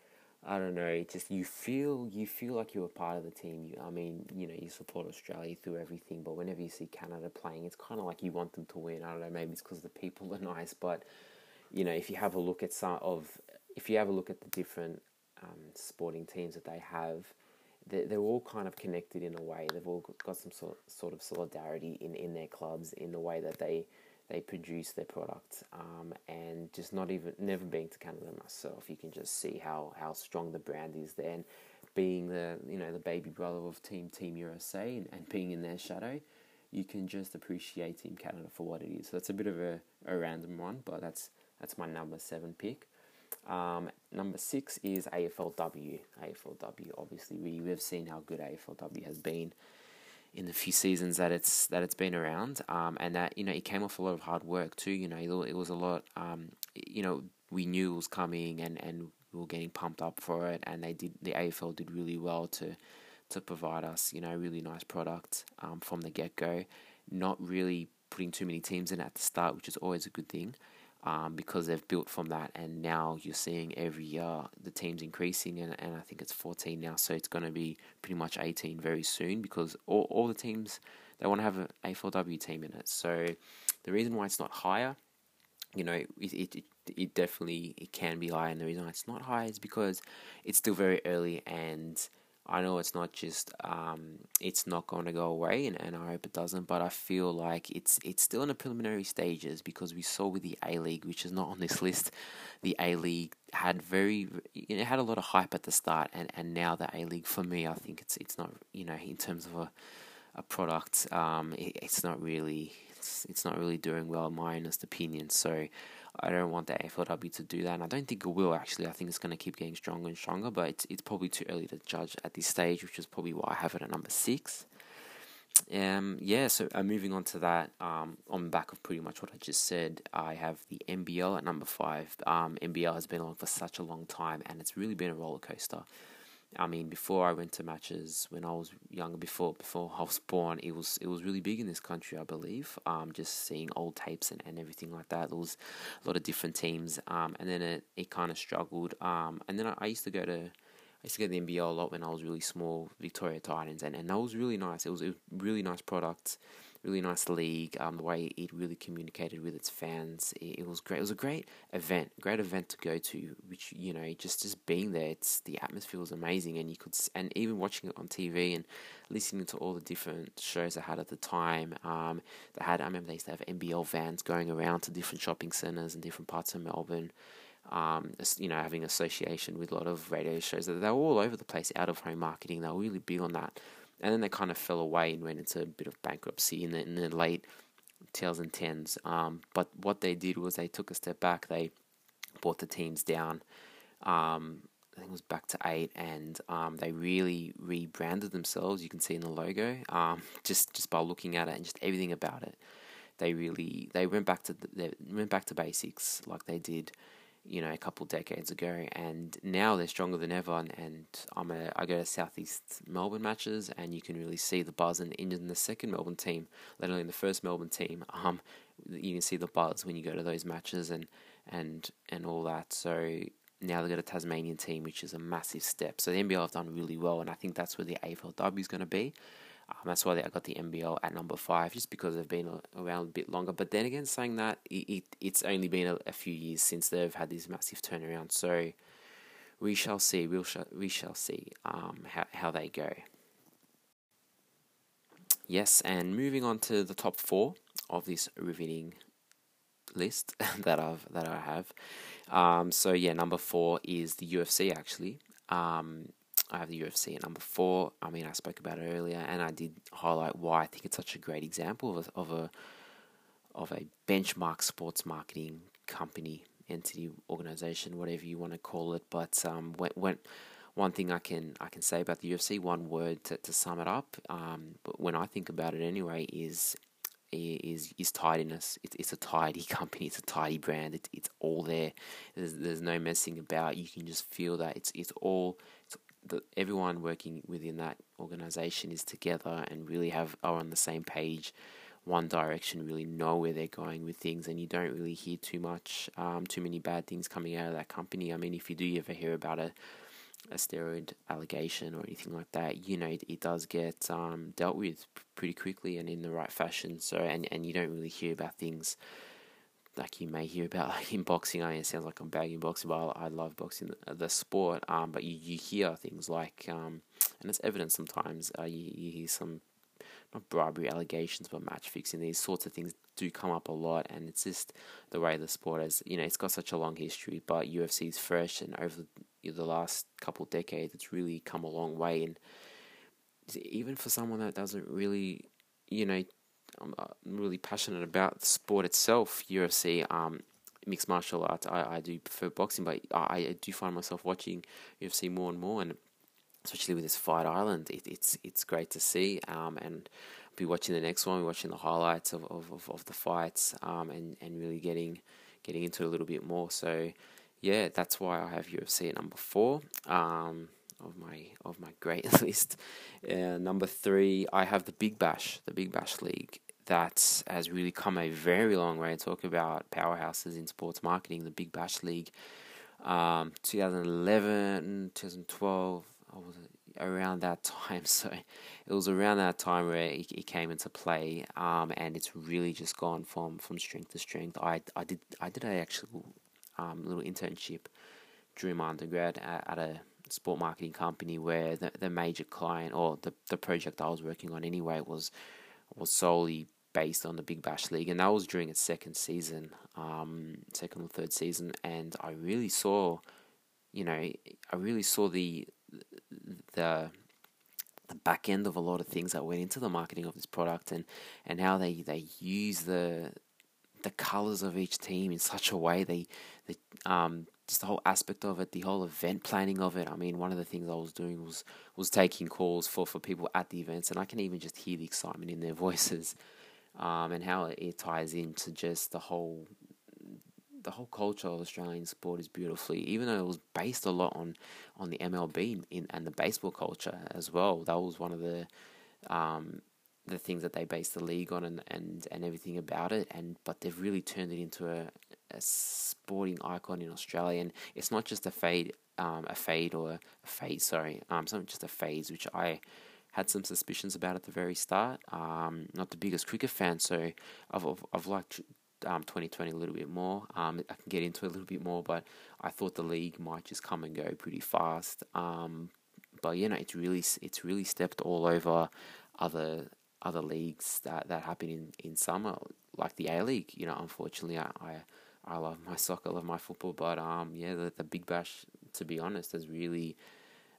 I don't know, it just you feel you feel like you're a part of the team. You, I mean, you know, you support Australia through everything, but whenever you see Canada playing, it's kind of like you want them to win. I don't know, maybe it's because the people are [LAUGHS] nice, but you know, if you have a look at some of if you have a look at the different um, sporting teams that they have, they're, they're all kind of connected in a way. They've all got some sort sort of solidarity in, in their clubs in the way that they they produce their product. Um, and just not even never being to Canada myself, you can just see how, how strong the brand is there. And being the you know the baby brother of Team Team USA and, and being in their shadow, you can just appreciate Team Canada for what it is. So that's a bit of a, a random one, but that's that's my number seven pick. Um, number six is AFLW. AFLW, obviously, we, we've seen how good AFLW has been in the few seasons that it's that it's been around, um, and that you know it came off a lot of hard work too. You know, it was a lot. Um, you know, we knew it was coming, and, and we were getting pumped up for it, and they did. The AFL did really well to to provide us, you know, a really nice product um, from the get go. Not really putting too many teams in at the start, which is always a good thing um, because they've built from that, and now you're seeing every year the teams increasing, and, and I think it's 14 now, so it's going to be pretty much 18 very soon because all, all the teams they want to have an AFLW team in it. So the reason why it's not higher, you know, it, it, it, it definitely it can be higher, and the reason why it's not high is because it's still very early and I know it's not just um, it's not going to go away, and, and I hope it doesn't. But I feel like it's it's still in the preliminary stages because we saw with the A League, which is not on this [LAUGHS] list, the A League had very you know, had a lot of hype at the start, and, and now the A League for me, I think it's it's not you know in terms of a a product, um, it, it's not really it's it's not really doing well in my honest opinion. So I don't want the AFLW to do that, and I don't think it will actually. I think it's going to keep getting stronger and stronger, but it's, it's probably too early to judge at this stage, which is probably why I have it at number six. Um, yeah, so uh, moving on to that, um, on the back of pretty much what I just said, I have the NBL at number five. Um, NBL has been on for such a long time, and it's really been a roller coaster. I mean, before I went to matches when I was younger, before before I was born, it was it was really big in this country, I believe. Um, just seeing old tapes and, and everything like that. There was a lot of different teams. Um, and then it, it kind of struggled. Um, and then I, I used to go to I used to go to the NBL a lot when I was really small, Victoria Titans, and, and that was really nice. It was a really nice product really nice league. Um, the way it really communicated with its fans, it, it, was great. It was a great event, great event to go to. Which you know, just just being there, it's the atmosphere was amazing, and you could and even watching it on TV and listening to all the different shows they had at the time. Um, they had I remember they used to have NBL vans going around to different shopping centres and different parts of Melbourne. Um, you know, having association with a lot of radio shows. They were all over the place, out of home marketing. They were really big on that and then they kind of fell away and went into a bit of bankruptcy in the, in the late 2010s. Um, but what they did was they took a step back. They brought the teams down. Um, I think it was back to eight, and um, they really rebranded themselves. You can see in the logo, um, [LAUGHS] just just by looking at it and just everything about it. They really they went back to the, they went back to basics like they did, you know, a couple decades ago, and now they're stronger than ever. And, and I'm a I go to Southeast Melbourne matches, and you can really see the buzz. And in the second Melbourne team, let alone the first Melbourne team, um, you can see the buzz when you go to those matches and and and all that. So now they've got a Tasmanian team, which is a massive step. So the NBL have done really well, and I think that's where the AFLW is going to be. Um, that's why I got the NBL at number five, just because they've been around a bit longer. But then again, saying that, it, it it's only been a, a, few years since they've had this massive turnaround. So we shall see. We shall we shall see um, how how they go. Yes, and moving on to the top four of this riveting list [LAUGHS] that I've that I have. Um, so yeah, number four is the UFC. Actually, um, I have the UFC at number four. I mean, I spoke about it earlier, and I did highlight why I think it's such a great example of a, of a of a benchmark sports marketing company, entity, organization, whatever you want to call it. But um, when, when one thing I can I can say about the UFC, one word to, to sum it up, um, but when I think about it anyway, is is is tidiness. It's it's a tidy [LAUGHS] company. It's a tidy brand. It's it's all there. There's there's no messing about. You can just feel that it's it's all. The, everyone working within that organization is together and really have are on the same page, one direction. Really know where they're going with things, and you don't really hear too much, um, too many bad things coming out of that company. I mean, if you do ever hear about it a steroid allegation or anything like that, you know, it, it does get um, dealt with pretty quickly and in the right fashion. So, and, and you don't really hear about things like you may hear about [LAUGHS] like in boxing. I mean, it sounds like I'm bagging boxing, but I love boxing, the, the sport. Um, but you, you hear things like, um, and it's evident sometimes, uh, you, you hear some not bribery allegations, but match fixing. These sorts of things do come up a lot, and it's just the way the sport has. You know, it's got such a long history, but UFC is fresh, and over the, the last couple decades, it's really come a long way. And even for someone that doesn't really, you know, I'm uh, really passionate about the sport itself, UFC. Um, mixed martial arts. I, I do prefer boxing, but I, I do find myself watching UFC more and more, and especially with this Fight Island, it, it's it's great to see. Um, and be watching the next one, watching the highlights of, of, of, the fights, um, and and really getting getting into it a little bit more. So yeah, that's why I have UFC at number four. Um, of my of my great [LAUGHS] list. Uh, number three, I have the Big Bash, the Big Bash League. That has really come a very long way. Talk about powerhouses in sports marketing. The Big Bash League, um, 2011, 2012, was around that time. [LAUGHS] So it was around that time where it, it came into play, um, and it's really just gone from, from strength to strength. I, I did I did a actual um, little internship during my undergrad at, at a sport marketing company where the, the major client or the, the project I was working on anyway was was solely based on the Big Bash League, and that was during its second season, um, second or third season, and I really saw, you know, I really saw the the the back end of a lot of things that went into the marketing of this product and, and how they, they use the the colors of each team in such a way they, they um just the whole aspect of it, the whole event planning of it. I mean, one of the things I was doing was was taking calls for, for people at the events, and I can even just hear the excitement in their [LAUGHS] voices, um, and how it ties into just the whole the whole culture of Australian sport is beautifully, even though it was based a lot on, on the MLB in, and the baseball culture as well. That was one of the um, the things that they based the league on and, and, and everything about it. And but they've really turned it into a, a sporting icon in Australia. And it's not just a fade, um, a fade or a fade. Sorry, um, it's not just a phase, which I had some suspicions about at the very start. Um, not the biggest cricket fan, so I've I've, I've liked um, 2020 a little bit more. Um, I can get into it a little bit more, but I thought the league might just come and go pretty fast. Um, but you know, it's really it's really stepped all over other other leagues that that happen in, in summer, like the A League. You know, unfortunately, I, I I love my [LAUGHS] soccer, I love my football, but um, yeah, the the Big Bash, to be honest, has really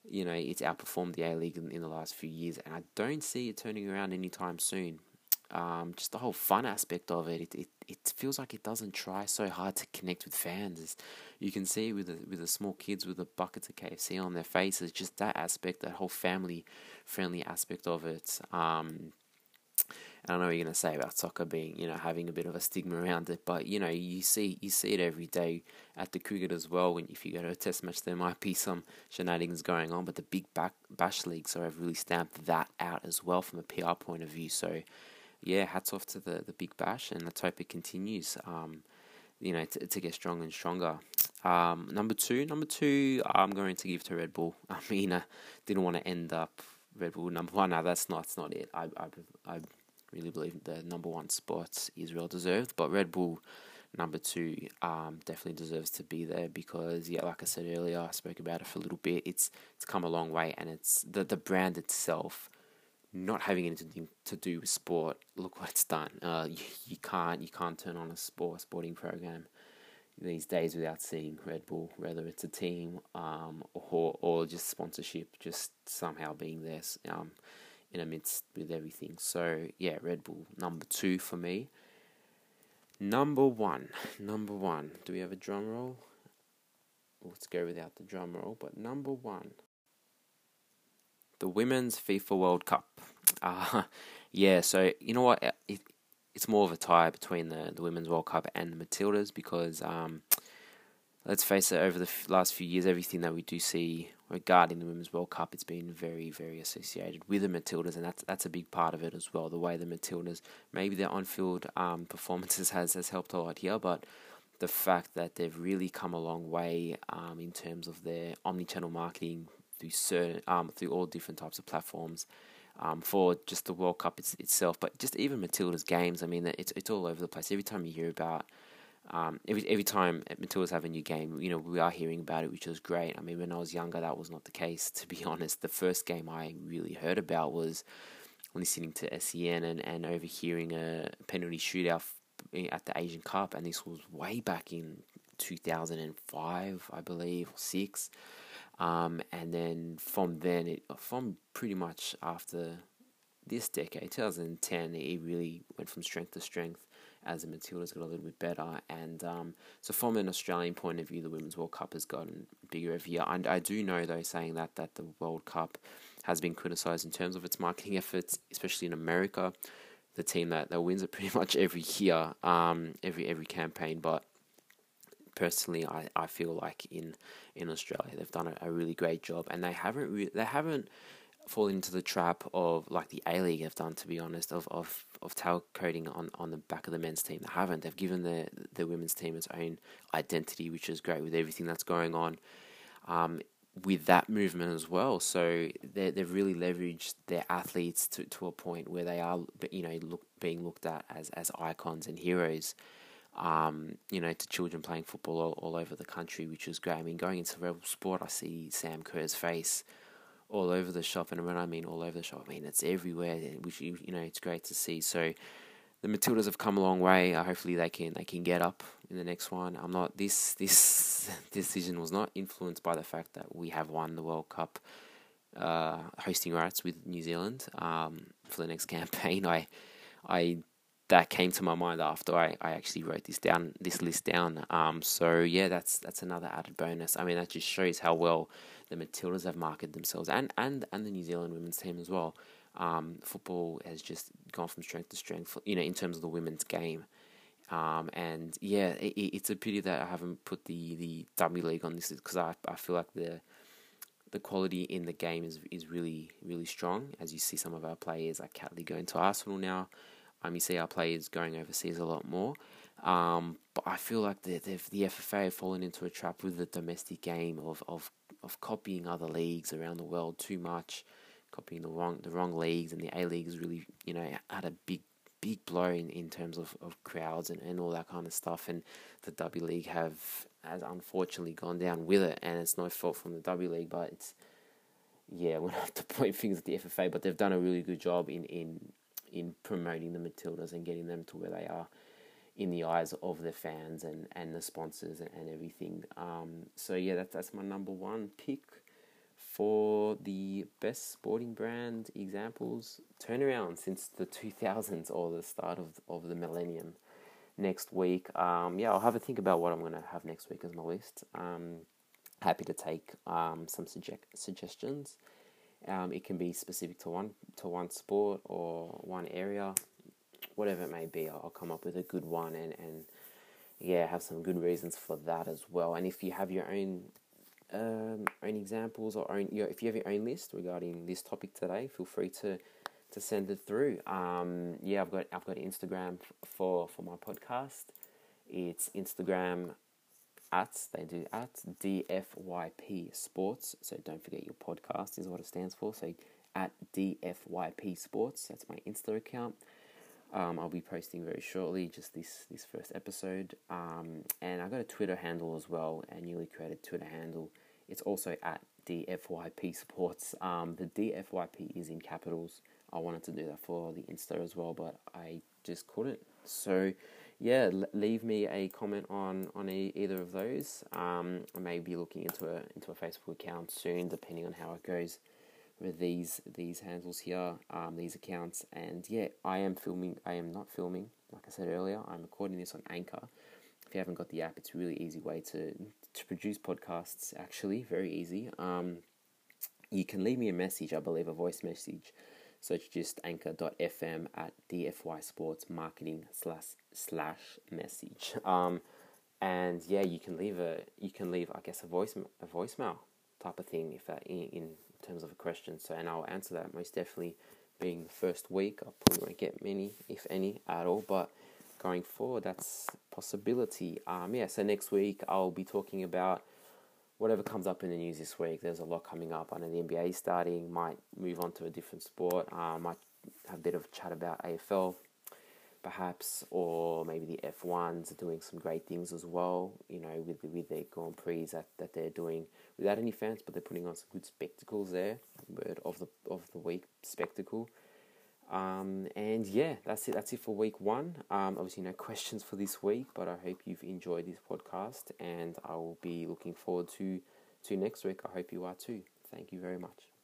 you know, it's outperformed the A League in, in, the last few years, and I don't see it turning around anytime soon. Um, just the whole fun aspect of it. It, it. it feels like it doesn't try so hard to connect with fans. It's, you can see with the with the small kids with the buckets of KFC on their faces. Just that aspect, that whole family friendly aspect of it. Um, I don't know what you're going to say about soccer being, you know, having a bit of a stigma around it, but you know, you see you see it every day at the cricket as well. When if you go to a test match, there might be some shenanigans going on, but the big back, bash leagues have really stamped that out as well from a PR point of view. So, yeah, hats off to the the big bash, and let's hope it continues. Um, you know, to, to get stronger and stronger. Um, number two, number two, I'm going to give to Red Bull. [LAUGHS] I mean, I didn't want to end up Red Bull number one. No, that's not. That's not it. I, I, I really believe the number one spot is well deserved, but Red Bull number two um, definitely deserves to be there because yeah, like I said earlier, I spoke about it for a little bit. It's it's come a long way, and it's the the brand itself. Not having anything to do with sport, look what it's done. Uh, you, you can't you can't turn on a sport sporting program these days without seeing Red Bull, whether it's a team um, or or just sponsorship, just somehow being there. Um, in amidst with everything. So yeah, Red Bull number two for me. Number one, [LAUGHS] number one. Do we have a drum roll? Let's go without the drum roll. But number one, the Women's FIFA World Cup. [LAUGHS] Uh, yeah, so you know what? It, it's more of a tie between the, the Women's World Cup and the Matildas because um, let's face it, over the f- last few years, everything that we do see regarding the Women's World Cup, it's been very, very associated with the Matildas, and that's that's a big part of it as well. The way the Matildas, maybe their on-field um, [LAUGHS] performances has has helped a lot here, but the fact that they've really come a long way um, in terms of their omni-channel marketing through certain um, through all different types of platforms. Um, for just the World Cup it's, itself, but just even Matilda's games. I mean, it's it's all over the place. Every time you hear about um, every every time Matildas have a new game, you know, we are hearing about it, which is great. I mean, when I was younger, that was not the case. [LAUGHS] To be honest, the first game I really heard about was listening to SEN and, and overhearing a penalty shootout at the Asian Cup, and this was way back in 2005, I believe, or six. Um, and then from then, it from pretty much after this decade, 2010, it really went from strength to strength as the Matildas got a little bit better. And um, so, from an Australian point of view, the Women's World Cup has gotten bigger every year. And I do know, though, saying that, that the World Cup has been criticised in terms of its marketing efforts, especially in America. The team that, that wins it [LAUGHS] pretty much every year, um, every every campaign. But personally, I, I feel like in in Australia they've done a, a really great job, and they haven't re- they haven't fall into the trap of like the A League have done, to be honest, of of of tail coding on, on the back of the men's team. They haven't. They've given the the women's team its own identity, which is great with everything that's going on. Um, with that movement as well, so they they've really leveraged their athletes to, to a point where they are, you know, look, being looked at as as icons and heroes. Um, you know, to children playing football all, all over the country, which is great. I mean, going into Rebel Sport, I see Sam Kerr's face all over the shop, and when I mean all over the shop, I mean it's everywhere, which you know it's great to see. So the Matildas have come a long way. Uh, hopefully they can they can get up in the next one. I'm not this this [LAUGHS] decision was not influenced by the fact that we have won the World Cup uh, hosting rights with New Zealand um, for the next [LAUGHS] campaign. I I that came to my mind after I, I actually wrote this down this list down. Um, so yeah, that's that's another added bonus. I mean, that just shows how well the Matildas have marketed themselves, and and and the New Zealand women's team as well. Um, football has just gone from strength to strength, you know, in terms of the women's game. Um, and yeah, it, it's a pity that I haven't put the the W League on this because I I feel like the the quality in the game is is really really strong. As you see, some of our players like Catley going to Arsenal now. Um, you see our players going overseas a lot more. Um, but I feel like the, the, the FFA have fallen into a trap with the domestic game of, of, of copying other leagues around the world too much, copying the wrong the wrong leagues, and the A League has really you know had a big big blow in, in terms of, of crowds and, and all that kind of stuff. And the W League have has unfortunately gone down with it, and it's no fault from the W League, but it's yeah, [LAUGHS] we don't have to point fingers at the FFA, but they've done a really good job in in in promoting the Matildas and getting them to where they are in the eyes of the fans and, and the sponsors and, and everything. Um, so yeah, that's that's my number one pick for the best sporting brand examples, turnaround since the 2000s or the start of, of the millennium. Next week, um, yeah, I'll have a think about what I'm to have next week as my list. Um, happy to take um, some suge- suggestions. Um, it can be specific to one to one sport or one area, whatever it may be. I'll come up with a good one and, and yeah, have some good reasons for that as well. And if you have your own um, own examples or own, if you have your own list regarding this topic today, feel free to to send it through. Um, yeah, I've got I've got Instagram for for my podcast. It's Instagram at they do at DFYP Sports. So don't forget your podcast is what it stands for. So at DFYP Sports. That's my Insta account. Um, I'll be posting very shortly, just this this first episode. Um, and I got a Twitter handle as well, a newly created Twitter handle. It's also at DFYP Sports. Um, the DFYP is in capitals. I wanted to do that for the Insta as well, but I just couldn't. So, yeah, leave me a comment on on e- either of those. Um, I may be looking into a into a Facebook account soon, depending on how it goes with these these handles here, um, these accounts. And yeah, I am filming. I am not filming, like I said earlier. I'm recording this on Anchor. If you haven't got the app, it's a really easy way to to produce podcasts. Actually, very easy. Um, you can leave me a message. I believe a voice message. So it's just anchor.fm at DFY Sports Marketing slash slash message. Um, and yeah, you can leave a you can leave I guess a voice a voicemail type of thing if that in, in terms of a question. So, and I'll answer that most definitely being the first week. I probably won't get many, if any, at all. But going forward, that's possibility. Um, yeah. So next week I'll be talking about whatever comes up in the news this week. There's a lot coming up. I know the NBA is starting. Might move on to a different sport. Um, might have a bit of chat about AFL perhaps, or maybe the F1s are doing some great things as well, you know, with, with their Grand Prix that, that they're doing without any fans, but they're putting on some good spectacles there, word of the, of the week, spectacle. Um, and yeah, that's it. That's it for week one. Um, obviously, no questions for this week, but I hope you've enjoyed this podcast, and I will be looking forward to to next week. I hope you are too. Thank you very much.